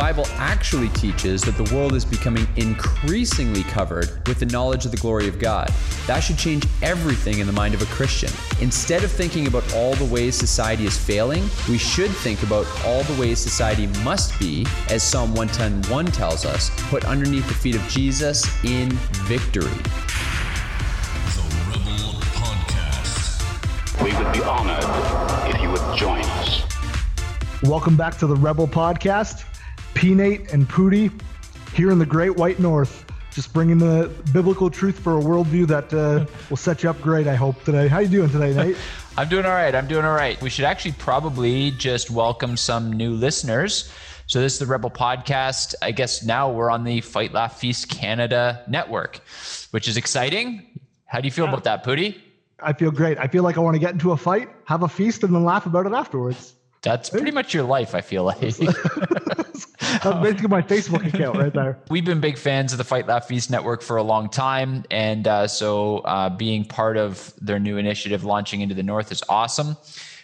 The Bible actually teaches that the world is becoming increasingly covered with the knowledge of the glory of God. That should change everything in the mind of a Christian. Instead of thinking about all the ways society is failing, we should think about all the ways society must be, as Psalm 110:1 tells us, put underneath the feet of Jesus in victory. The Rebel Podcast. We would be honored if you would join us. Welcome back to the Rebel Podcast. P Nate and Pooty here in the Great White North, just bringing the biblical truth for a worldview that uh, will set you up great. I hope today. How you doing today, Nate? I'm doing all right. I'm doing all right. We should actually probably just welcome some new listeners. So this is the Rebel Podcast. I guess now we're on the Fight Laugh Feast Canada network, which is exciting. How do you feel about that, Pooty? I feel great. I feel like I want to get into a fight, have a feast, and then laugh about it afterwards. That's pretty much your life, I feel like. That's basically my Facebook account right there. We've been big fans of the Fight Laugh Feast network for a long time. And uh, so uh, being part of their new initiative launching into the North is awesome.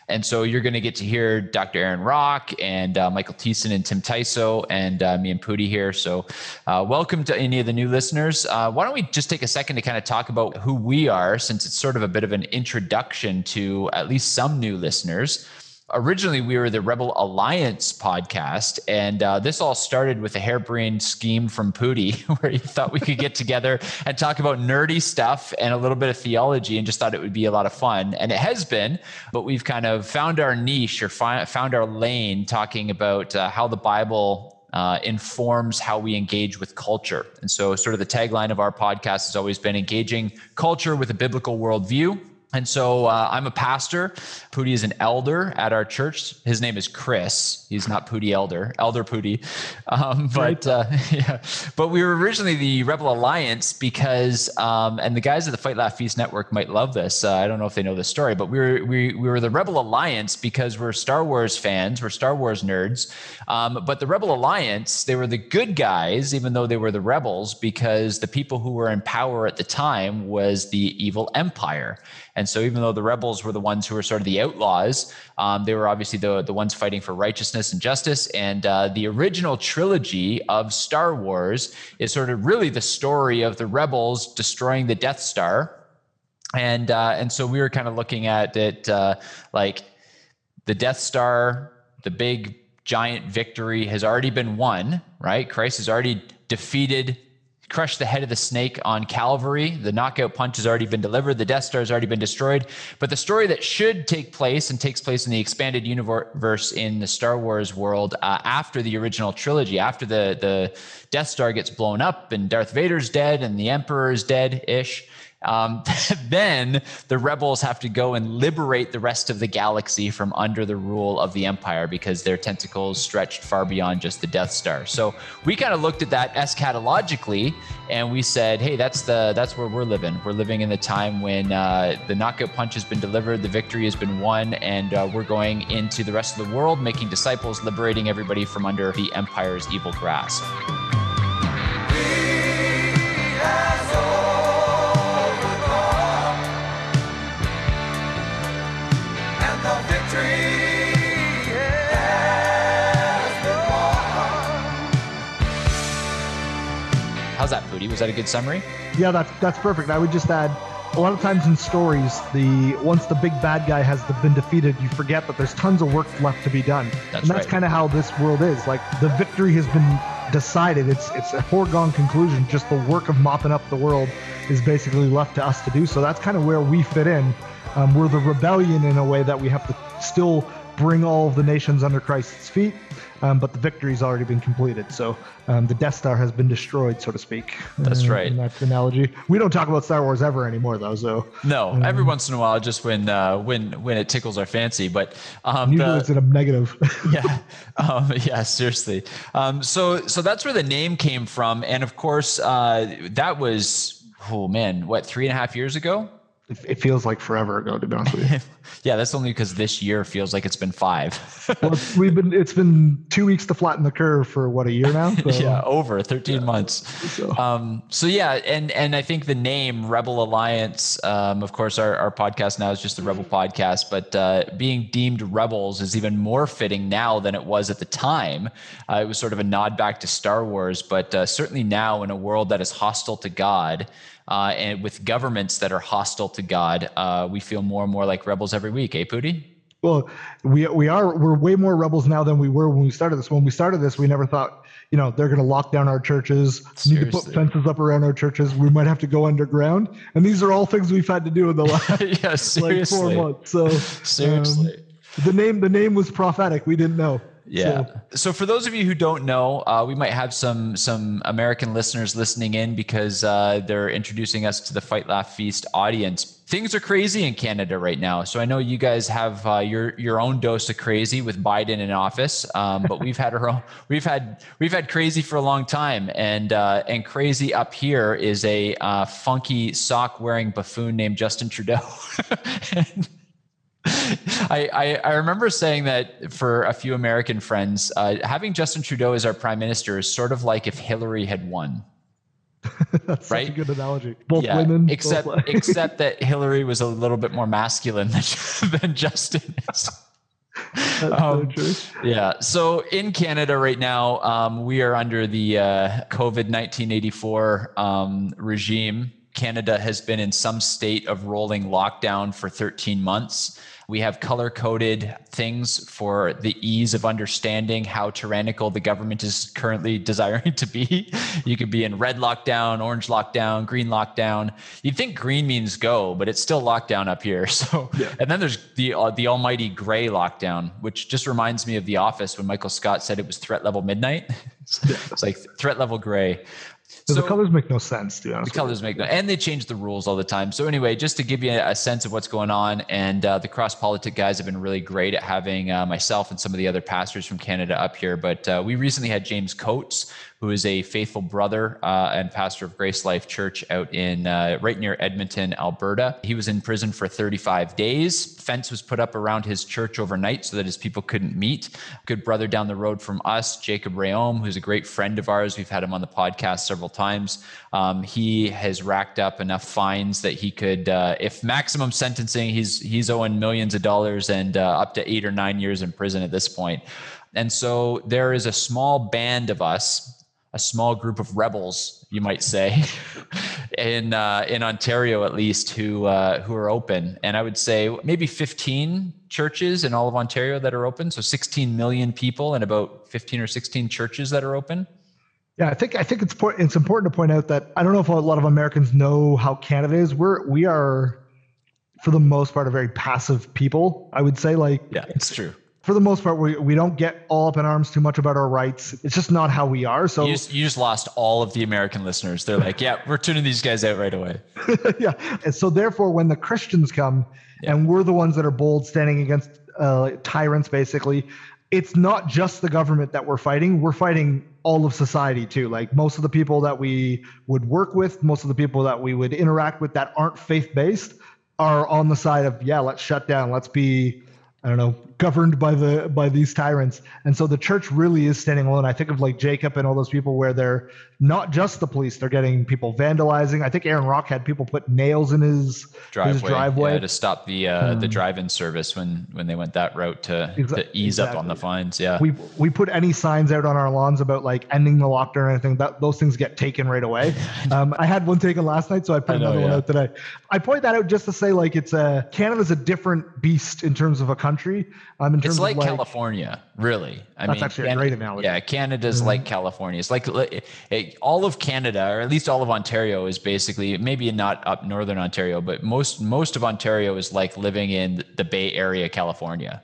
And so you're going to get to hear Dr. Aaron Rock and uh, Michael Thiessen and Tim Tyso and uh, me and Pooty here. So uh, welcome to any of the new listeners. Uh, why don't we just take a second to kind of talk about who we are, since it's sort of a bit of an introduction to at least some new listeners originally we were the Rebel Alliance podcast, and uh, this all started with a harebrained scheme from Pooty, where he thought we could get together and talk about nerdy stuff and a little bit of theology, and just thought it would be a lot of fun. And it has been, but we've kind of found our niche or fi- found our lane talking about uh, how the Bible uh, informs how we engage with culture. And so, sort of the tagline of our podcast has always been engaging culture with a biblical worldview. And so uh, I'm a pastor. Pooty is an elder at our church. His name is Chris. He's not Pooty Elder, Elder Pooty. Um, but uh, yeah, but we were originally the Rebel Alliance because, um, and the guys at the Fight Laugh Feast Network might love this. Uh, I don't know if they know this story, but we were we we were the Rebel Alliance because we're Star Wars fans. We're Star Wars nerds. Um, but the Rebel Alliance, they were the good guys, even though they were the rebels, because the people who were in power at the time was the evil Empire. And so, even though the rebels were the ones who were sort of the outlaws, um, they were obviously the, the ones fighting for righteousness and justice. And uh, the original trilogy of Star Wars is sort of really the story of the rebels destroying the Death Star. And, uh, and so, we were kind of looking at it uh, like the Death Star, the big giant victory has already been won, right? Christ has already defeated crushed the head of the snake on Calvary. The knockout punch has already been delivered. The Death Star has already been destroyed. But the story that should take place and takes place in the expanded universe in the Star Wars world uh, after the original trilogy, after the, the Death Star gets blown up and Darth Vader's dead and the Emperor is dead ish. Um, then the rebels have to go and liberate the rest of the galaxy from under the rule of the Empire because their tentacles stretched far beyond just the Death Star. So we kind of looked at that eschatologically, and we said, "Hey, that's the that's where we're living. We're living in the time when uh, the knockout punch has been delivered, the victory has been won, and uh, we're going into the rest of the world, making disciples, liberating everybody from under the Empire's evil grasp." Was that a good summary? Yeah, that's that's perfect. I would just add a lot of times in stories, the once the big bad guy has been defeated, you forget that there's tons of work left to be done. That's and that's right. kind of how this world is. Like the victory has been decided. It's it's a foregone conclusion. Just the work of mopping up the world is basically left to us to do. So that's kind of where we fit in. Um, we're the rebellion in a way that we have to still bring all of the nations under Christ's feet. Um, but the victory's already been completed. So um, the Death Star has been destroyed, so to speak. That's uh, right. In that analogy, we don't talk about Star Wars ever anymore, though. So No, every once in a while, just when uh, when when it tickles our fancy. But um, usually the- it's in a negative. yeah, um, yeah, seriously. Um, so so that's where the name came from, and of course uh, that was oh man, what three and a half years ago? It, it feels like forever ago, to be honest with you. Yeah, that's only because this year feels like it's been five. well, it's, we've been it's been two weeks to flatten the curve for what a year now. So. yeah, over 13 months. So- Um, so yeah, and and I think the name Rebel Alliance, um, of course, our, our podcast now is just the Rebel Podcast, but uh, being deemed rebels is even more fitting now than it was at the time. Uh, it was sort of a nod back to Star Wars, but uh, certainly now in a world that is hostile to God. Uh, and with governments that are hostile to God, uh, we feel more and more like rebels every week, eh, Pooty? Well, we we are we're way more rebels now than we were when we started this. When we started this, we never thought, you know, they're going to lock down our churches, need to put fences up around our churches. We might have to go underground, and these are all things we've had to do in the last yeah, like four months. So um, Seriously. the name the name was prophetic. We didn't know. Yeah. So, So, for those of you who don't know, uh, we might have some some American listeners listening in because uh, they're introducing us to the Fight Laugh Feast audience. Things are crazy in Canada right now. So I know you guys have uh, your your own dose of crazy with Biden in office, um, but we've had our own, we've had we've had crazy for a long time, and uh, and crazy up here is a uh, funky sock wearing buffoon named Justin Trudeau. And- I, I, I remember saying that for a few American friends, uh, having Justin Trudeau as our prime minister is sort of like if Hillary had won. that's Right? good analogy. Both yeah, women, except like- except that Hillary was a little bit more masculine than, than Justin is. that's so um, true. Yeah. So in Canada right now, um, we are under the uh, COVID 1984 um, regime. Canada has been in some state of rolling lockdown for 13 months. We have color coded things for the ease of understanding how tyrannical the government is currently desiring to be. You could be in red lockdown, orange lockdown, green lockdown. You'd think green means go, but it's still lockdown up here. So, and then there's the uh, the almighty gray lockdown, which just reminds me of The Office when Michael Scott said it was threat level midnight. it's like threat level gray. So So- the colors make no sense, to be honest. the colors make no, and they change the rules all the time. So anyway, just to give you a sense of what's going on, and uh, the CrossPolitic guys have been really great at having uh, myself and some of the other pastors from Canada up here. But uh, we recently had James Coates, who is a faithful brother uh, and pastor of Grace Life Church out in uh, right near Edmonton, Alberta. He was in prison for 35 days. Fence was put up around his church overnight so that his people couldn't meet. Good brother down the road from us, Jacob Reaume, who's a great friend of ours. We've had him on the podcast several times. Um, he has racked up enough fines that he could, uh, if maximum sentencing, he's he's owing millions of dollars and uh, up to eight or nine years in prison at this point. And so there is a small band of us, a small group of rebels, you might say, in uh, in Ontario at least, who uh, who are open. And I would say maybe 15 churches in all of Ontario that are open. So 16 million people and about 15 or 16 churches that are open. Yeah, I think I think it's it's important to point out that I don't know if a lot of Americans know how Canada is. We're we are, for the most part, a very passive people. I would say, like Yeah, it's true. For the most part, we we don't get all up in arms too much about our rights. It's just not how we are. So You just, you just lost all of the American listeners. They're like, yeah, we're tuning these guys out right away. yeah, and so therefore, when the Christians come and we're the ones that are bold, standing against uh, tyrants, basically, it's not just the government that we're fighting. We're fighting all of society too. Like most of the people that we would work with, most of the people that we would interact with that aren't faith based, are on the side of yeah, let's shut down, let's be. I don't know, governed by the by these tyrants. And so the church really is standing alone. I think of like Jacob and all those people where they're not just the police, they're getting people vandalizing. I think Aaron Rock had people put nails in his Driveway, his driveway. Yeah, to stop the uh, the Um, drive-in service when when they went that route to, Exa- to ease up on the fines. Yeah. we we put any signs out on our lawns about like ending the lockdown or anything that those things get taken right away um, i had one taken last night so i put I know, another one out today i point that out just to say like it's a canada's a different beast in terms of a country um in terms it's like, like California, really. I That's mean, actually a great analogy. Yeah, Canada's like California. It's like li- it, all of Canada, or at least all of Ontario, is basically maybe not up northern Ontario, but most most of Ontario is like living in the Bay Area, California.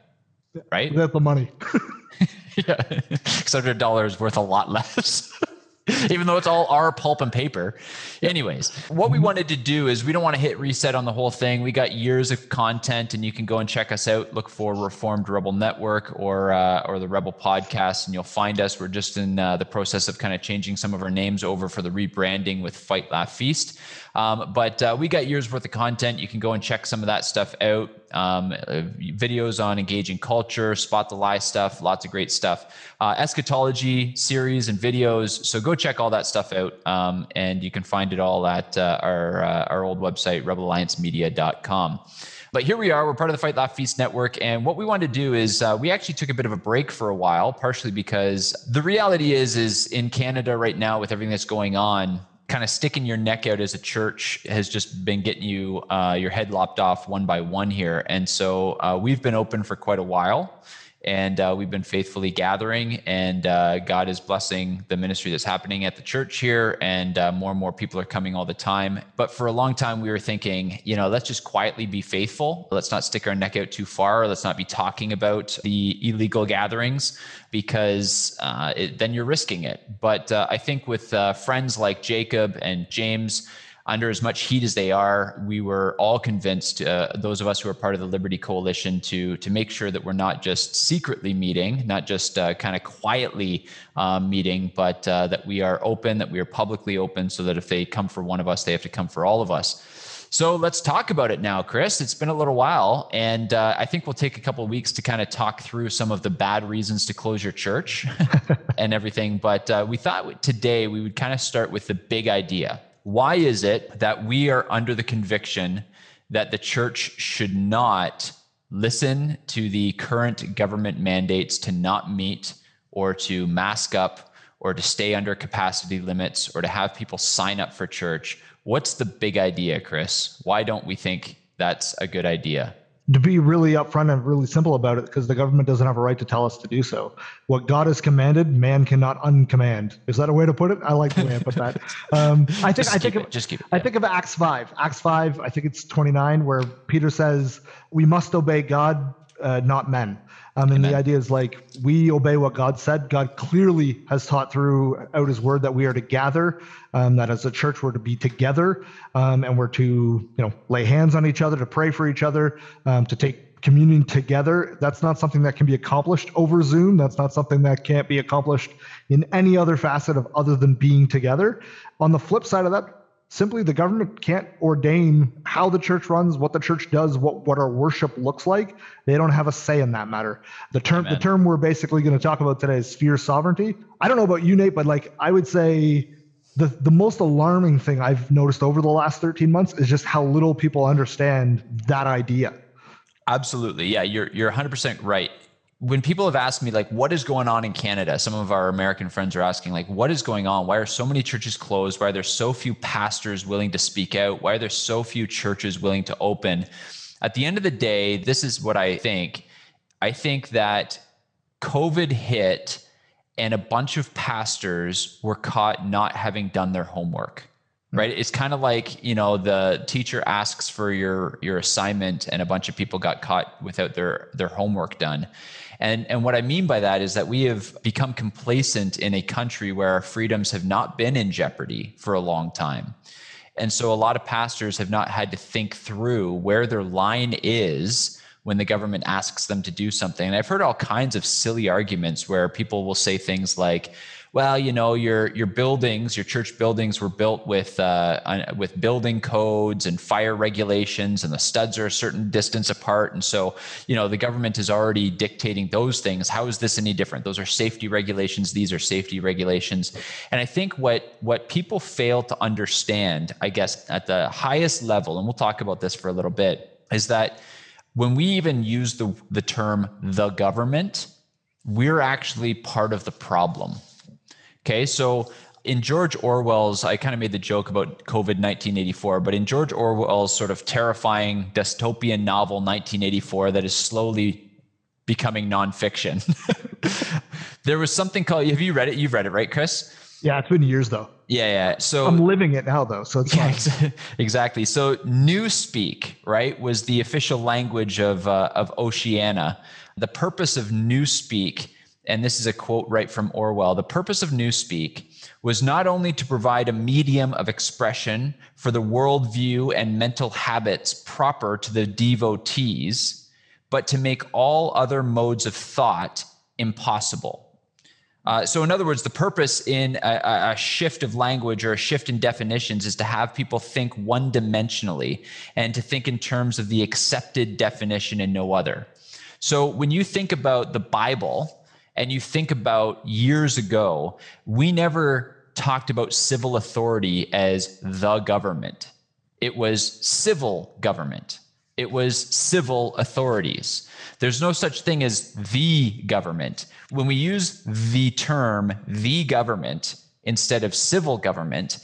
right? Without the money. yeah, except a dollar is worth a lot less. Even though it's all our pulp and paper. Anyways, what we wanted to do is we don't want to hit reset on the whole thing. We got years of content, and you can go and check us out. Look for Reformed Rebel Network or uh, or the Rebel Podcast, and you'll find us. We're just in uh, the process of kind of changing some of our names over for the rebranding with Fight Laugh Feast. Um, but uh, we got years worth of content. You can go and check some of that stuff out. Um, uh, videos on engaging culture, spot the lie stuff, lots of great stuff. Uh, eschatology series and videos. So go check all that stuff out. Um, and you can find it all at uh, our, uh, our old website, rebelalliancemedia.com. But here we are. We're part of the Fight Laugh Feast Network. And what we wanted to do is uh, we actually took a bit of a break for a while, partially because the reality is, is in Canada right now with everything that's going on, kind of sticking your neck out as a church has just been getting you uh, your head lopped off one by one here. And so uh, we've been open for quite a while and uh, we've been faithfully gathering and uh, god is blessing the ministry that's happening at the church here and uh, more and more people are coming all the time. But for a long time we were thinking you know let's just quietly be faithful. Let's not stick our neck out too far. Let's not be talking about the illegal gatherings because uh, it, then you're risking it. But uh, i think with uh, friends like jacob and james under as much heat as they are, we were all convinced, uh, those of us who are part of the Liberty Coalition, to to make sure that we're not just secretly meeting, not just uh, kind of quietly um, meeting, but uh, that we are open, that we are publicly open, so that if they come for one of us, they have to come for all of us. So let's talk about it now, Chris. It's been a little while, and uh, I think we'll take a couple of weeks to kind of talk through some of the bad reasons to close your church and everything. But uh, we thought today we would kind of start with the big idea why is it that we are under the conviction that the church should not listen to the current government mandates to not meet or to mask up or to stay under capacity limits or to have people sign up for church? What's the big idea, Chris? Why don't we think that's a good idea? To be really upfront and really simple about it because the government doesn't have a right to tell us to do so. What God has commanded, man cannot uncommand. Is that a way to put it? I like the way I put that. Um, I think just I think it, of, just keep it, I think of Acts five. Acts five. I think it's twenty nine where Peter says we must obey God, uh, not men. Um, and Amen. the idea is like we obey what God said. God clearly has taught throughout His Word that we are to gather, um, that as a church we're to be together, um, and we're to you know lay hands on each other, to pray for each other, um, to take communion together. That's not something that can be accomplished over Zoom. That's not something that can't be accomplished in any other facet of other than being together. On the flip side of that, simply the government can't ordain how the church runs what the church does what what our worship looks like. They don't have a say in that matter. The term Amen. the term we're basically going to talk about today is sphere sovereignty. I don't know about you nate but like i would say the the most alarming thing i've noticed over the last 13 months is just how little people understand that idea. Absolutely. Yeah you're you're 100% right when people have asked me like what is going on in canada some of our american friends are asking like what is going on? Why are so many churches closed? Why are there so few pastors willing to speak out? Why are there so few churches willing to open? At the end of the day this is what i think. I think that covid hit and a bunch of pastors were caught not having done their homework mm. right? It's kind of like you know the teacher asks for your your assignment and a bunch of people got caught without their their homework done and, and what I mean by that is that we have become complacent in a country where our freedoms have not been in jeopardy for a long time. And so a lot of pastors have not had to think through where their line is when the government asks them to do something. And I've heard all kinds of silly arguments where people will say things like, well, you know, your your buildings, your church buildings were built with uh, with building codes and fire regulations, and the studs are a certain distance apart, and so you know the government is already dictating those things. How is this any different? Those are safety regulations. These are safety regulations, and I think what what people fail to understand, I guess, at the highest level, and we'll talk about this for a little bit, is that when we even use the the term the government, we're actually part of the problem Okay, so in George Orwell's, I kind of made the joke about COVID 1984, but in George Orwell's sort of terrifying dystopian novel 1984 that is slowly becoming nonfiction, there was something called, have you read it? You've read it, right, Chris? Yeah, it's been years though. Yeah, yeah. So I'm living it now though, so it's Yeah, fine. exactly. So Newspeak, right, was the official language of uh, of Oceania. The purpose of Newspeak, and this is a quote right from Orwell. The purpose of Newspeak was not only to provide a medium of expression for the worldview and mental habits proper to the devotees, but to make all other modes of thought impossible. Uh, so, in other words, the purpose in a, a- a shift of language or a shift in definitions is to have people think one dimensionally and to think in terms of the accepted definition and no other. So, when you think about the Bible and you think about years ago, we never talked about civil authority as the government, it was civil government it was civil authorities. There's no such thing as the government. When we use the term the government instead of civil government,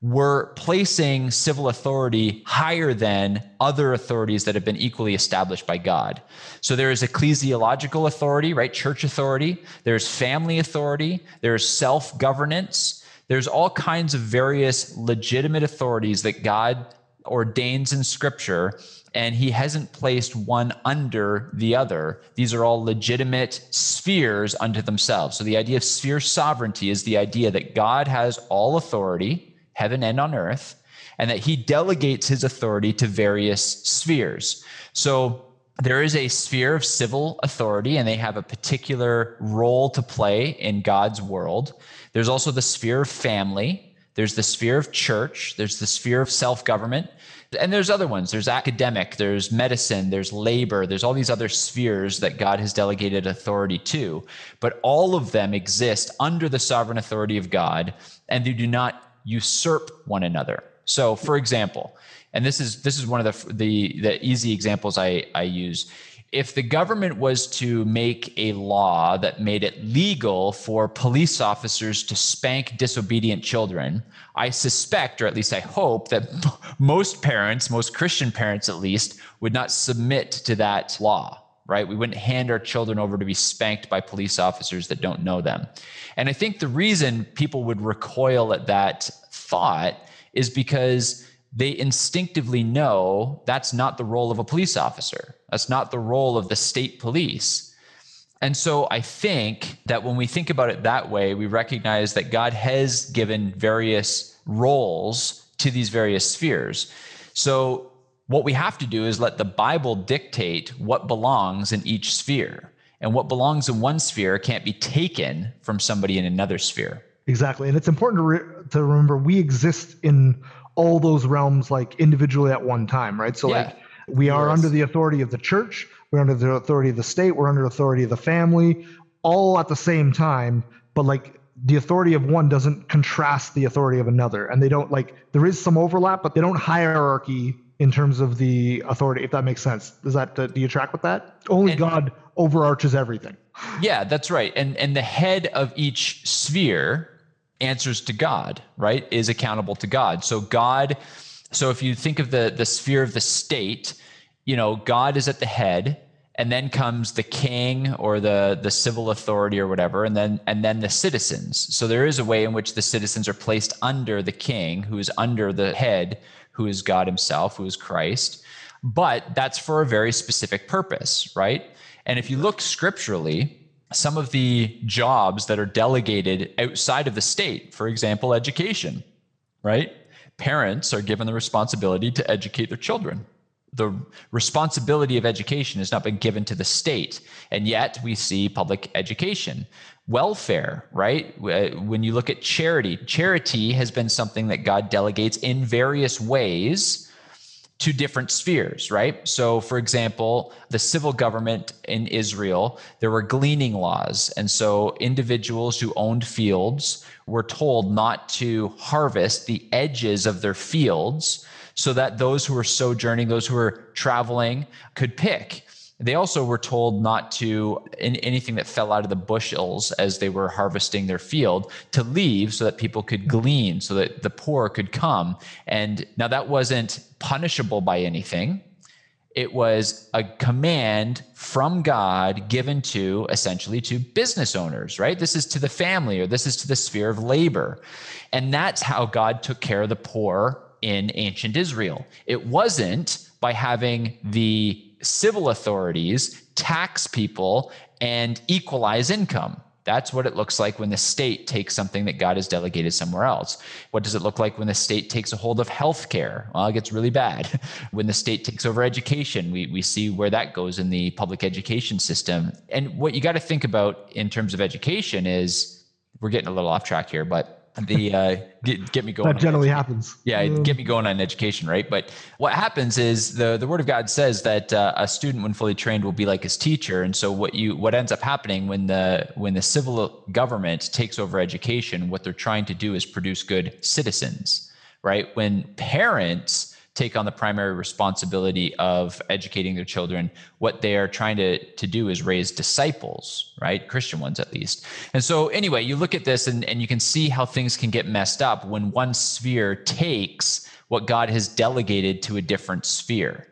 we're placing civil authority higher than other authorities that have been equally established by God. So there is ecclesiological authority, right? Church authority. There's family authority. There's self governance. There's all kinds of various legitimate authorities that God ordains in scripture and he hasn't placed one under the other. These are all legitimate spheres unto themselves. So the idea of sphere sovereignty is the idea that God has all authority, heaven and on earth, and that he delegates his authority to various spheres. So there is a sphere of civil authority, and they have a particular role to play in God's world. There's also the sphere of family. There's the sphere of church. There's the sphere of self government. And there's other ones. There's academic, there's medicine, there's labor, there's all these other spheres that God has delegated authority to. But all of them exist under the sovereign authority of God, and they do not usurp one another. So, for example, and this is this is one of the the, the easy examples I, I use if the government was to make a law that made it legal for police officers to spank disobedient children, I suspect, or at least I hope, that most parents, most Christian parents at least, would not submit to that law, right? We wouldn't hand our children over to be spanked by police officers that don't know them. And I think the reason people would recoil at that thought is because they instinctively know that's not the role of a police officer. That's not the role of the state police. And so I think that when we think about it that way, we recognize that God has given various roles to these various spheres. So what we have to do is let the Bible dictate what belongs in each sphere. And what belongs in one sphere can't be taken from somebody in another sphere. Exactly. And it's important to, re- to remember we exist in all those realms like individually at one time, right? So Yeah. like we are Yes. under the authority of the church, we're under the authority of the state, we're under authority of the family, all at the same time, but like the authority of one doesn't contrast the authority of another. And they don't like there is some overlap, but they don't hierarchy in terms of the authority, if that makes sense. Does that do you track with that? Only And- God overarches everything. Yeah, that's right. And and the head of each sphere answers to God, right? Is accountable to God. So God so if you think of the the sphere of the state, you know, God is at the head and then comes the king or the the civil authority or whatever and then and then the citizens. So there is a way in which the citizens are placed under the king who is under the head who is God himself, who is Christ. But that's for a very specific purpose, right? And if you look scripturally, some of the jobs that are delegated outside of the state, for example, education, right? Parents are given the responsibility to educate their children. The responsibility of education has not been given to the state. And yet we see public education. Welfare, right? Uh, When you look at charity, charity has been something that God delegates in various ways to different spheres, right? So, for example, the civil government in Israel, there were gleaning laws. And so, individuals who owned fields were told not to harvest the edges of their fields so that those who were sojourning, those who were traveling, could pick. They also were told not to, in anything that fell out of the bushels as they were harvesting their field, to leave so that people could glean, so that the poor could come. And now that wasn't punishable by anything. It was a command from God given to essentially to business owners, right? This is to the family or this is to the sphere of labor. And that's how God took care of the poor in ancient Israel. It wasn't by having the civil authorities tax people and equalize income. That's what it looks like when the state takes something that God has delegated somewhere else. What does it look like when the state takes a hold of healthcare? Well, it gets really bad. when the state takes over education, we, we see where that goes in the public education system. And what you got to think about in terms of education is we're getting a little off track here, but the uh, get, get me going. That generally happens. Yeah, get me going on education, right? But what happens is the the Word of God says that uh, a student, when fully trained, will be like his teacher. And so what you what ends up happening when the when the civil government takes over education, what they're trying to do is produce good citizens, right? When parents take on the primary responsibility of educating their children. What they are trying to, to do is raise disciples right? Christian ones at least. And so anyway you look at this and, and you can see how things can get messed up when one sphere takes what god has delegated to a different sphere.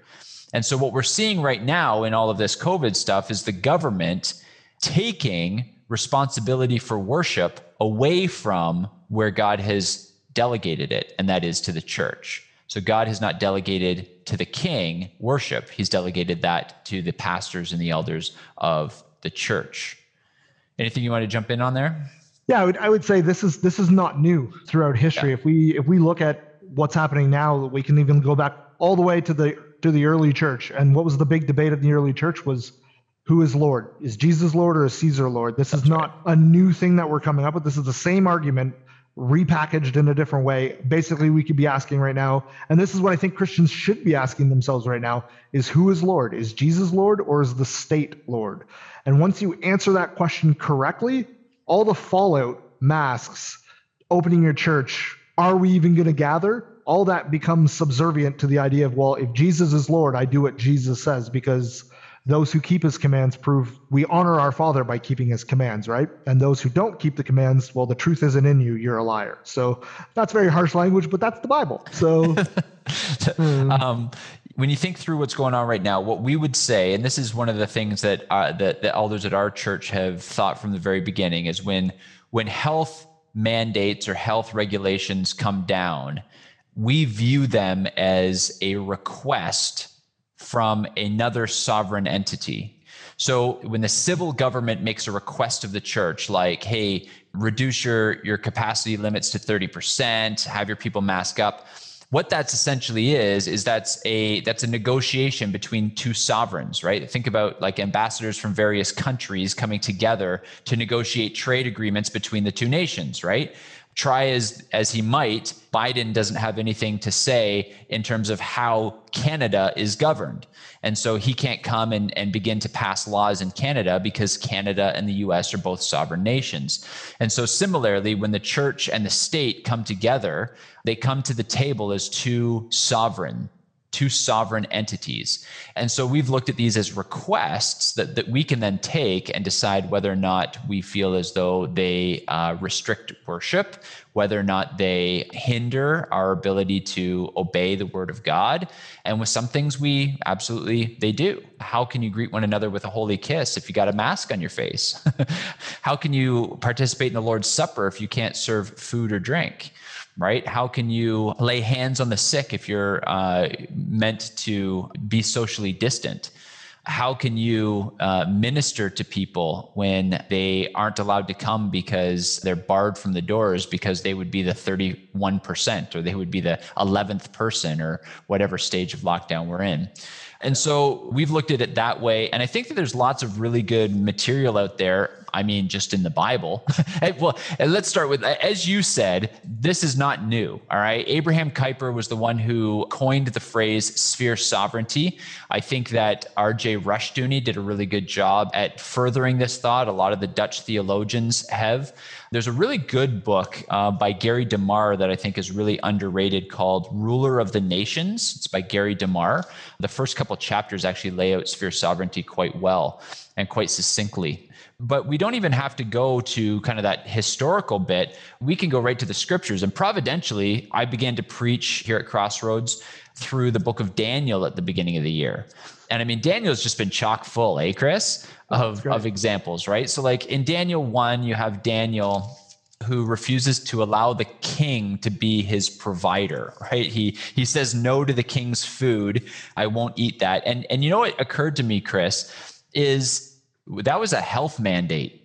And so what we're seeing right now in all of this covid stuff is the government taking responsibility for worship away from where god has delegated it and that is to the church so God has not delegated to the king worship, he's delegated that to the pastors and the elders of the church. Anything you want to jump in on there? Yeah, I would, I would say this is this is not new throughout history. Yeah. If we if we look at what's happening now, we can even go back all the way to the to the early church. And what was the big debate of the early church was who is Lord? Is Jesus Lord or is Caesar Lord? This That's is not right. a new thing that we're coming up with. This is the same argument repackaged in a different way. Basically, we could be asking right now, and this is what I think Christians should be asking themselves right now is who is Lord? Is Jesus Lord or is the state Lord? And once you answer that question correctly, all the fallout, masks, opening your church, are we even going to gather? All that becomes subservient to the idea of, well, if Jesus is Lord, I do what Jesus says because those who keep his commands prove we honor our father by keeping his commands right? And those who don't keep the commands well the truth isn't in you you're a liar. So that's very harsh language but that's the bible. So hmm. um, when you think through what's going on right now what we would say and this is one of the things that uh, that the elders at our church have thought from the very beginning is when when health mandates or health regulations come down we view them as a request from another sovereign entity. So when the civil government makes a request of the church, like, hey, reduce your, your capacity limits to 30%, have your people mask up, what that's essentially is is that's a that's a negotiation between two sovereigns right think about like ambassadors from various countries coming together to negotiate trade agreements between the two nations right try as as he might, Biden doesn't have anything to say in terms of how Canada is governed. And so he can't come and, and begin to pass laws in Canada because Canada and the US are both sovereign nations. And so similarly, when the church and the state come together, they come to the table as two sovereign two sovereign entities. And so we've looked at these as requests that, that we can then take and decide whether or not we feel as though they uh, restrict worship, whether or not they hinder our ability to obey the word of God. And with some things, we absolutely they do. How can you greet one another with a holy kiss if you got a mask on your face? How can you participate in the Lord's Supper if you can't serve food or drink? Right? How can you lay hands on the sick if you're uh, meant to be socially distant? How can you uh, minister to people when they aren't allowed to come because they're barred from the doors because they would be the 31% or they would be the 11th person or whatever stage of lockdown we're in? And so we've looked at it that way. And I think that there's lots of really good material out there I mean, just in the Bible. well, let's start with, as you said, this is not new. All right. Abraham Kuyper was the one who coined the phrase sphere sovereignty. I think that R.J. Rushdoony did a really good job at furthering this thought. A lot of the Dutch theologians have. There's a really good book uh, by Gary DeMar that I think is really underrated called Ruler of the Nations. It's by Gary DeMar. The first couple chapters actually lay out sphere sovereignty quite well and quite succinctly. But we don't even have to go to kind of that historical bit. We can go right to the scriptures. And providentially, I began to preach here at Crossroads through the book of Daniel at the beginning of the year. And I mean, Daniel's just been chock full, eh, Chris, of, of examples, right? So, like in Daniel 1, you have Daniel who refuses to allow the king to be his provider right he he says no to the king's food i won't eat that and and you know what occurred to me chris is that was a health mandate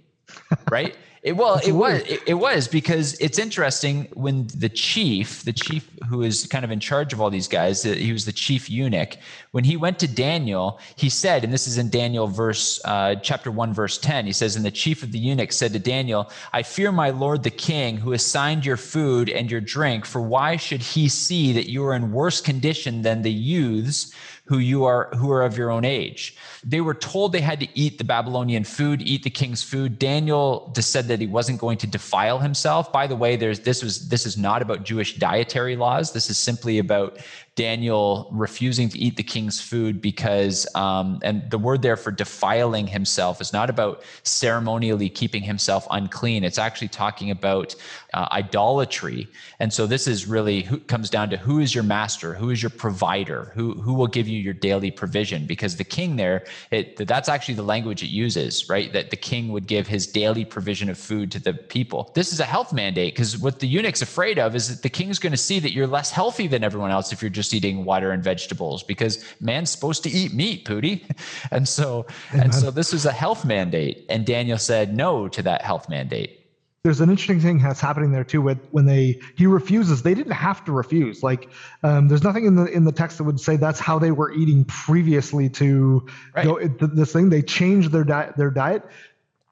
right it, well, it was it, it, was because it's interesting when the chief, the chief who is kind of in charge of all these guys, he was the chief eunuch. When he went to Daniel, he said, and this is in Daniel verse uh, chapter one verse ten. He says, "And the chief of the eunuchs said to Daniel, I fear my lord the king, who assigned your food and your drink. For why should he see that you are in worse condition than the youths?" Who you are who are of your own age. They were told they had to eat the Babylonian food, eat the king's food. Daniel just said that he wasn't going to defile himself. By the way, there's this was this is not about Jewish dietary laws. This is simply about Daniel refusing to eat the king's food because, um, and the word there for defiling himself is not about ceremonially keeping himself unclean. It's actually talking about uh, idolatry. And so this is really who comes down to who is your master, who is your provider, who who will give you your daily provision. Because the king there, it, that's actually the language it uses, right? That the king would give his daily provision of food to the people. This is a health mandate because what the eunuch's afraid of is that the king's going to see that you're less healthy than everyone else if you're just just eating water and vegetables because man's supposed to eat meat, Pooty. And so, and so this was a health mandate. And Daniel said no to that health mandate. There's an interesting thing that's happening there too. With when they he refuses, they didn't have to refuse. Like, um, there's nothing in the in the text that would say that's how they were eating previously to right. go this thing. They changed their diet their diet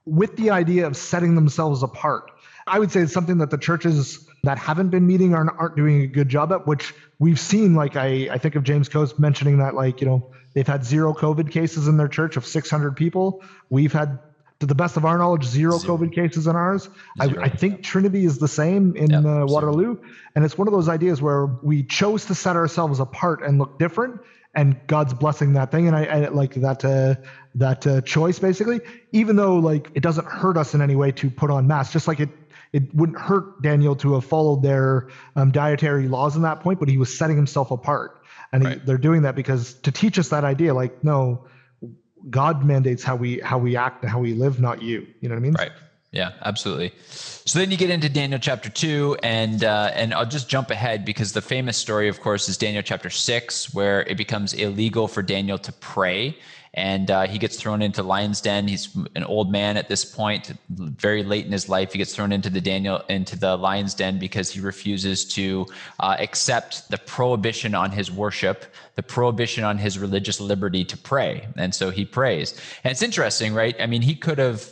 with the idea of setting themselves apart. I would say it's something that the churches that haven't been meeting aren't, aren't doing a good job at, which we've seen. Like I, I think of James Coates mentioning that, like, you know, they've had zero COVID cases in their church of 600 people. We've had, to the best of our knowledge, zero, zero. COVID cases in ours. I, I, think Trinity is the same in yep, uh, Waterloo. Zero. And it's one of those ideas where we chose to set ourselves apart and look different and God's blessing that thing. And I, I like that uh, that uh, choice basically, even though like it doesn't hurt us in any way to put on masks, just like it it wouldn't hurt Daniel to have followed their um, dietary laws in that point, but he was setting himself apart. And right. he, they're doing that because to teach us that idea, like, no, God mandates how we how we act and how we live, not you. You know what I mean? Right. Yeah, absolutely. So then you get into Daniel chapter two, and uh, and I'll just jump ahead because the famous story, of course, is Daniel chapter six, where it becomes illegal for Daniel to pray, and uh, he gets thrown into lion's den. He's an old man at this point, very late in his life. He gets thrown into the Daniel into the lion's den because he refuses to uh, accept the prohibition on his worship, the prohibition on his religious liberty to pray, and so he prays. And it's interesting, right? I mean, he could have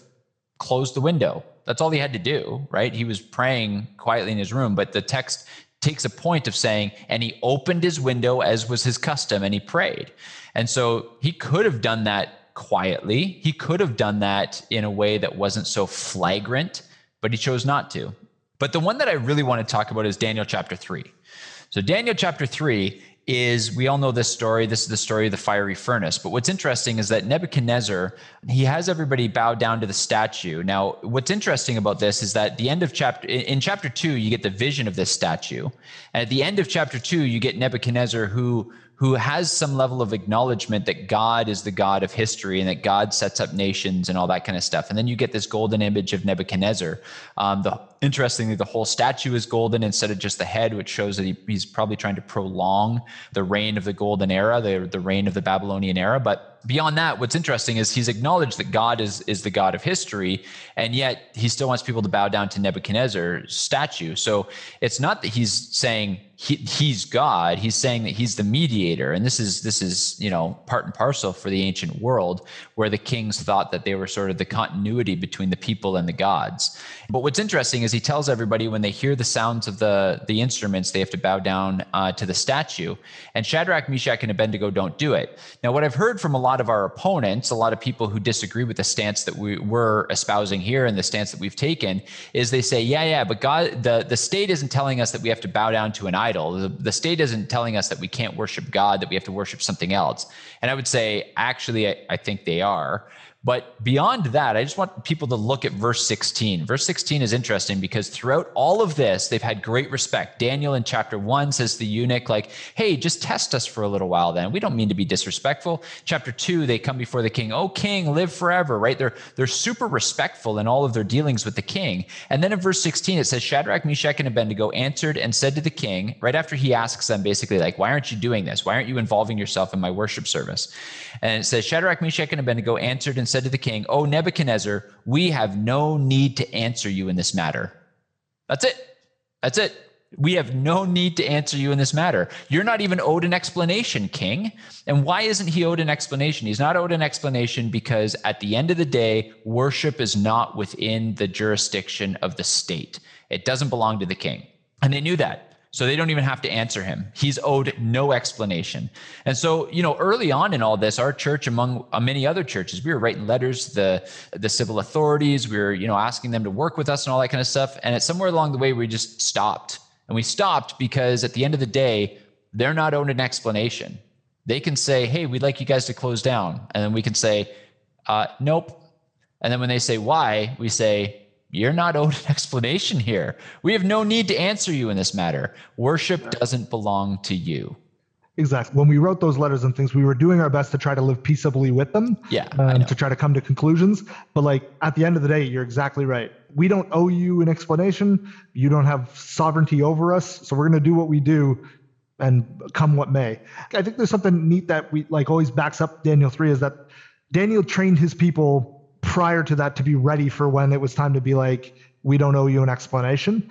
closed the window. That's all he had to do, right? He was praying quietly in his room, but the text takes a point of saying, and he opened his window as was his custom, and he prayed. And so he could have done that quietly. He could have done that in a way that wasn't so flagrant, but he chose not to. But the one that I really want to talk about is Daniel chapter 3. So, Daniel chapter 3 is we all know this story. This is the story of the fiery furnace. But what's interesting is that Nebuchadnezzar, he has everybody bow down to the statue. Now, what's interesting about this is that the end of chapter in chapter 2 you get the vision of this statue. And at the end of chapter 2 you get Nebuchadnezzar who who has some level of acknowledgement that God is the God of history and that God sets up nations and all that kind of stuff. And then you get this golden image of Nebuchadnezzar. Um, the, interestingly, the whole statue is golden instead of just the head, which shows that he, he's probably trying to prolong the reign of the golden era, the, the reign of the Babylonian era. But beyond that, what's interesting is he's acknowledged that God is is the God of history, and yet he still wants people to bow down to Nebuchadnezzar's statue. So it's not that he's saying he, he's God. He's saying that he's the mediator, and this is this is you know part and parcel for the ancient world, where the kings thought that they were sort of the continuity between the people and the gods. But what's interesting is he tells everybody when they hear the sounds of the the instruments, they have to bow down uh, to the statue. And Shadrach, Meshach, and Abednego don't do it. Now, what I've heard from a lot of our opponents, a lot of people who disagree with the stance that we were espousing here and the stance that we've taken, is they say, yeah, yeah, but God, the, the state isn't telling us that we have to bow down to an idol. The, the state isn't telling us that we can't worship God, that we have to worship something else. And I would say, actually, I, I think they are. But beyond that, I just want people to look at verse 16. Verse 16 is interesting because throughout all of this, they've had great respect. Daniel in chapter one says the eunuch, like, hey, just test us for a little while then. We don't mean to be disrespectful. Chapter two, they come before the king, oh king, live forever, right? They're they're super respectful in all of their dealings with the king. And then in verse 16, it says, Shadrach, Meshach, and Abednego answered and said to the king, right after he asks them basically, like, why aren't you doing this? Why aren't you involving yourself in my worship service? And it says, Shadrach, Meshach, and Abednego answered and said to the king, Oh, Nebuchadnezzar, we have no need to answer you in this matter. That's it. That's it. We have no need to answer you in this matter. You're not even owed an explanation, king. And why isn't he owed an explanation? He's not owed an explanation because at the end of the day, worship is not within the jurisdiction of the state, it doesn't belong to the king. And they knew that. So they don't even have to answer him. He's owed no explanation. And so, you know, early on in all this, our church, among uh, many other churches, we were writing letters to the, the civil authorities. We were, you know, asking them to work with us and all that kind of stuff. And at somewhere along the way, we just stopped. And we stopped because at the end of the day, they're not owed an explanation. They can say, hey, we'd like you guys to close down. And then we can say, uh, nope. And then when they say why, we say, you're not owed an explanation here. We have no need to answer you in this matter. Worship doesn't belong to you. Exactly. When we wrote those letters and things, we were doing our best to try to live peaceably with them. Yeah, Um, to try to come to conclusions. But like at the end of the day, you're exactly right. We don't owe you an explanation. You don't have sovereignty over us. So we're going to do what we do and come what may. I think there's something neat that we like always backs up Daniel 3 is that Daniel trained his people prior to that to be ready for when it was time to be like, we don't owe you an explanation.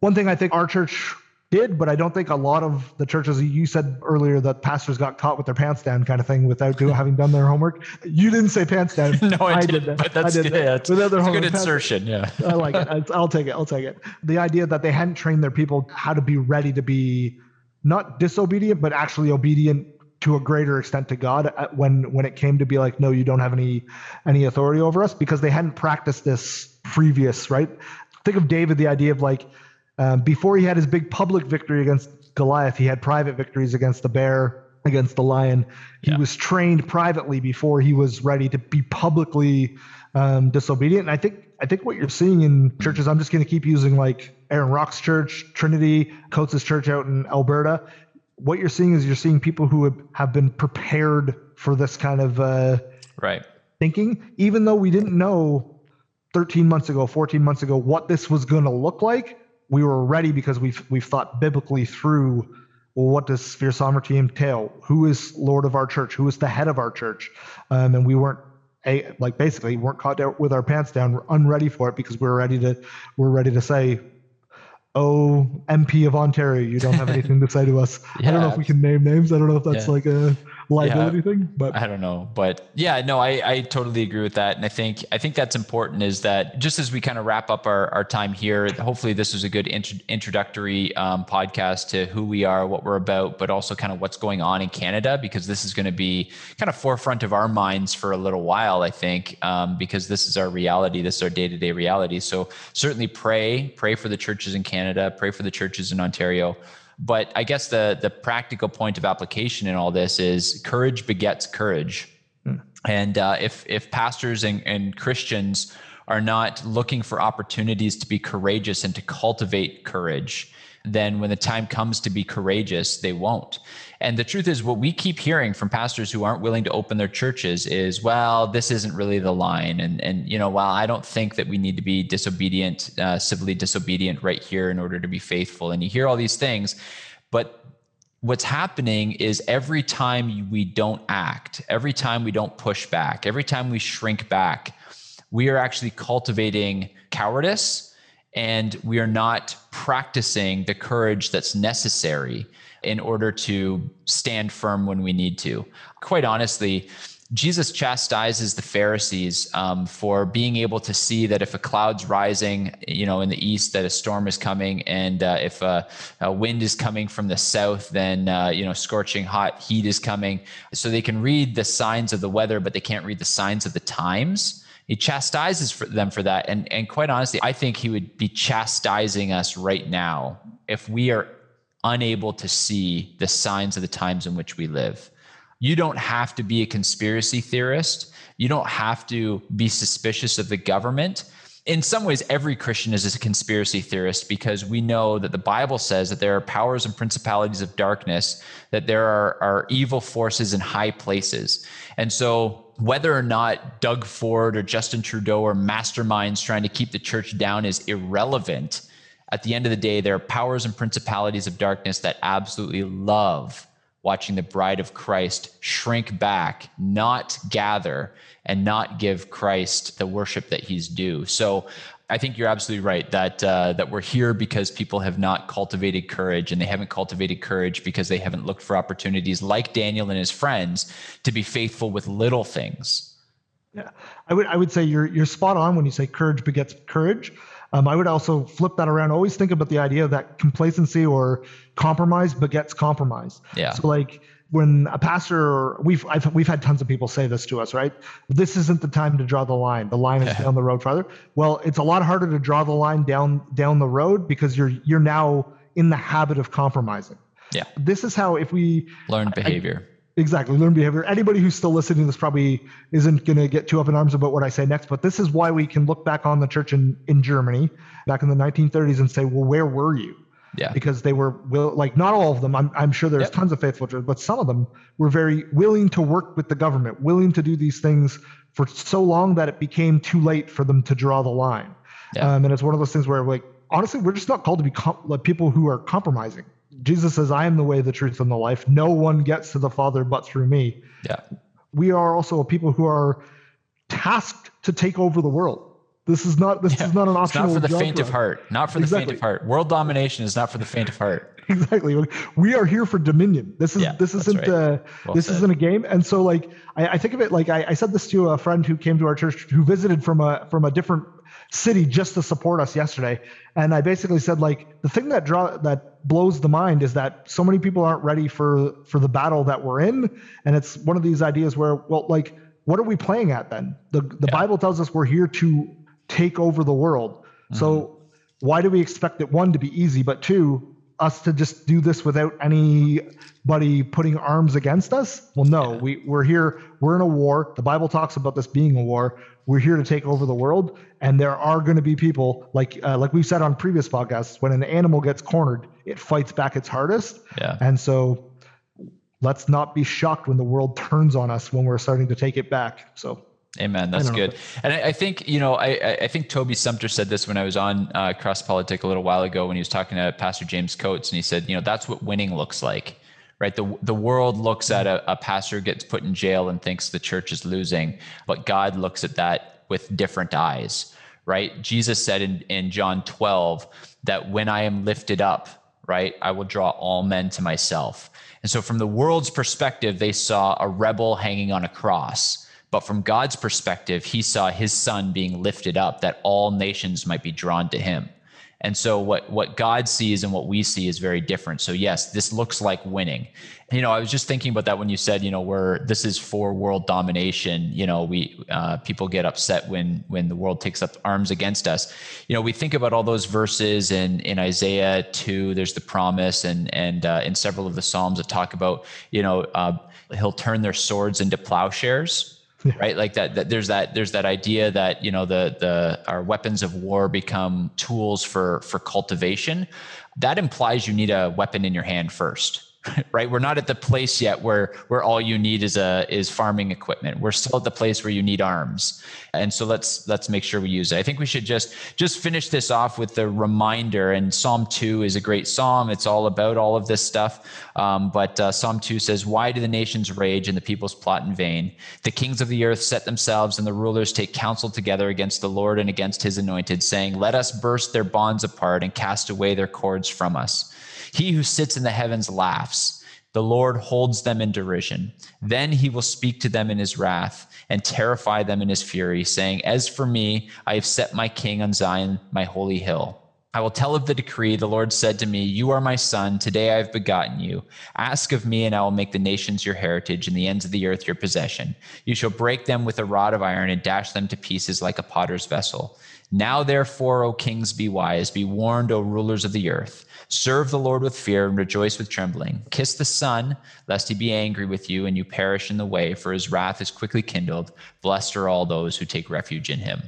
One thing I think our church did, but I don't think a lot of the churches you said earlier that pastors got caught with their pants down kind of thing without do, having done their homework. You didn't say pants down. No, I, did didn't, that. but that's I good. did that. Yeah, it's, Without their good homework, pants- insertion. Yeah. I like it. I'll take it. I'll take it. The idea that they hadn't trained their people how to be ready to be not disobedient, but actually obedient to a greater extent to God uh, when when it came to be like, no, you don't have any any authority over us because they hadn't practiced this previous, right? Think of David, the idea of like um, before he had his big public victory against Goliath, he had private victories against the bear, against the lion. He Yeah. was trained privately before he was ready to be publicly um, disobedient. And I think I think what you're seeing in churches, I'm just going to keep using like Aaron Rock's church, Trinity, Coates' church out in Alberta. What you're seeing is you're seeing people who have, have been prepared for this kind of uh, Right. thinking, even though we didn't know 13 months ago, 14 months ago, what this was going to look like. We were ready because we've we've thought biblically through. Well, what does sphere sovereignty entail? Who is Lord of our church? Who is the head of our church? Um, and we weren't a, like basically weren't caught out with our pants down, we're unready for it because we're ready to we're ready to say, "Oh, MP of Ontario, you don't have anything to say to us." I don't know if we can name names. I don't know if that's Yeah. like a liability thing, but I don't know, but yeah, no, I, I totally agree with that, and I think I think that's important. Is that just as we kind of wrap up our, our time here, hopefully this was a good intro, introductory um, podcast to who we are, what we're about, but also kind of what's going on in Canada, because this is going to be kind of forefront of our minds for a little while, I think, um, because this is our reality, this is our day to day reality. So certainly pray, pray for the churches in Canada, pray for the churches in Ontario. But I guess the the practical point of application in all this is courage begets courage. And uh, if if pastors and, and Christians are not looking for opportunities to be courageous and to cultivate courage, then when the time comes to be courageous, they won't. And the truth is, what we keep hearing from pastors who aren't willing to open their churches is, well, this isn't really the line. And, and you know, while I don't think that we need to be disobedient, uh, civilly disobedient right here in order to be faithful. And you hear all these things, but what's happening is every time we don't act, every time we don't push back, every time we shrink back, we are actually cultivating cowardice and we are not practicing the courage that's necessary in order to stand firm when we need to. Quite honestly, Jesus chastises the Pharisees um, for being able to see that if a cloud's rising, you know, in the east, that a storm is coming, and uh, if a, a, wind is coming from the south, then uh, you know, scorching hot heat is coming. So they can read the signs of the weather, but they can't read the signs of the times. He chastises for them for that, and and quite honestly, I think he would be chastising us right now if we are unable to see the signs of the times in which we live. You don't have to be a conspiracy theorist. You don't have to be suspicious of the government. In some ways, every Christian is a conspiracy theorist because we know that the Bible says that there are powers and principalities of darkness, that there are, are evil forces in high places. And so, whether or not Doug Ford or Justin Trudeau or masterminds trying to keep the church down is irrelevant, at the end of the day, there are powers and principalities of darkness that absolutely love watching the bride of Christ shrink back, not gather, and not give Christ the worship that he's due. So I think you're absolutely right that uh, that we're here because people have not cultivated courage, and they haven't cultivated courage because they haven't looked for opportunities like Daniel and his friends to be faithful with little things. Yeah, I would I would say you're you're spot on when you say courage begets courage. Um, I would also flip that around. Always think about the idea that complacency or compromise begets compromise. Yeah. So like when a pastor, we've I've, we've had tons of people say this to us, right? This isn't the time to draw the line. The line is down the road farther. Well, it's a lot harder to draw the line down down the road because you're you're now in the habit of compromising. Yeah. This is how if we learn behavior. I, Exactly. Learn behavior. Anybody who's still listening to this probably isn't going to get too up in arms about what I say next, but this is why we can look back on the church in, in Germany back in the 1930s and say, well, where were you? Yeah. Because they were will like not all of them. I'm I'm sure there's yep. tons of faithful churches, but some of them were very willing to work with the government, willing to do these things for so long that it became too late for them to draw the line. Yeah. Um, and it's one of those things where like honestly, we're just not called to be com- like people who are compromising. Jesus says, I am the way, the truth, and the life. No one gets to the Father but through me. Yeah. We are also a people who are tasked to take over the world. This is not this yeah. is not an optional. It's not for the faint of heart. Not for exactly. the faint of heart. World domination is not for the faint of heart. Exactly. We are here for dominion. This is yeah, this isn't right. uh, well this said. isn't a game. And so like I, I think of it like I, I said this to a friend who came to our church who visited from a from a different city just to support us yesterday. And I basically said like the thing that draw that blows the mind is that so many people aren't ready for for the battle that we're in. And it's one of these ideas where, well, like, what are we playing at then? The the yeah. Bible tells us we're here to take over the world. Mm-hmm. So why do we expect it one to be easy, but two, us to just do this without anybody putting arms against us? Well, no, yeah. we, we're here, we're in a war. The Bible talks about this being a war. We're here to take over the world, and there are going to be people like uh, like we've said on previous podcasts. When an animal gets cornered, it fights back its hardest. Yeah. And so, let's not be shocked when the world turns on us when we're starting to take it back. So. Amen. That's good. And I, I, think, you know, I, I think Toby Sumpter said this when I was on uh, CrossPolitic a little while ago when he was talking to Pastor James Coates, and he said, you know, that's what winning looks like right? The, the world looks at a, a pastor gets put in jail and thinks the church is losing, but God looks at that with different eyes, right? Jesus said in, in John 12 that when I am lifted up, right, I will draw all men to myself. And so, from the world's perspective, they saw a rebel hanging on a cross. But from God's perspective, he saw his son being lifted up that all nations might be drawn to him. And so what what God sees and what we see is very different. So yes, this looks like winning. You know, I was just thinking about that when you said, you know, where this is for world domination. You know, we uh, people get upset when when the world takes up arms against us. You know, we think about all those verses in in Isaiah two. There's the promise, and and uh, in several of the Psalms that talk about, you know, uh, he'll turn their swords into plowshares right? Like that, that there's that there's that idea that you know the the our weapons of war become tools for for cultivation. That implies you need a weapon in your hand first right? We're not at the place yet where where all you need is a is farming equipment. We're still at the place where you need arms. And so let's let's make sure we use it. I think we should just just finish this off with the reminder. And psalm 2 is a great psalm. It's all about all of this stuff. Um, but uh, psalm 2 says why do the nations rage and the peoples plot in vain? The kings of the earth set themselves and the rulers take counsel together against the lord and against his anointed saying let us burst their bonds apart and cast away their cords from us he who sits in the heavens laughs. The Lord holds them in derision. Then he will speak to them in his wrath and terrify them in his fury, saying, As for me, I have set my king on Zion, my holy hill. I will tell of the decree. The Lord said to me, You are my son. Today I have begotten you. Ask of me, and I will make the nations your heritage and the ends of the earth your possession. You shall break them with a rod of iron and dash them to pieces like a potter's vessel. Now, therefore, O kings, be wise. Be warned, O rulers of the earth. Serve the Lord with fear and rejoice with trembling. Kiss the Son, lest he be angry with you and you perish in the way, for his wrath is quickly kindled. Blessed are all those who take refuge in him.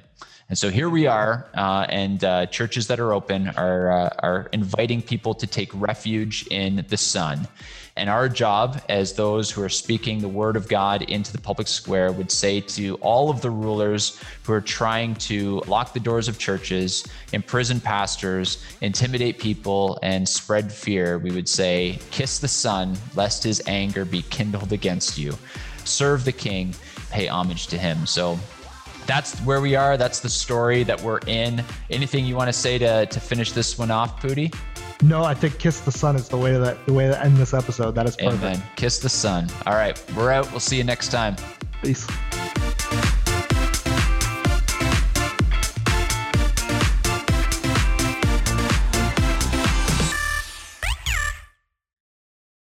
And so here we are, uh, and uh, churches that are open are uh, are inviting people to take refuge in the Son. And our job, as those who are speaking the word of God into the public square, would say to all of the rulers who are trying to lock the doors of churches, imprison pastors, intimidate people, and spread fear, we would say, Kiss the Son, lest his anger be kindled against you. Serve the King, pay homage to him. So that's where we are. That's the story that we're in. Anything you want to say to, to finish this one off, Pooty? No, I think "Kiss the Son" is the way that the way to end this episode. That is perfect. Amen. Kiss the Son. All right, we're out. We'll see you next time. Peace.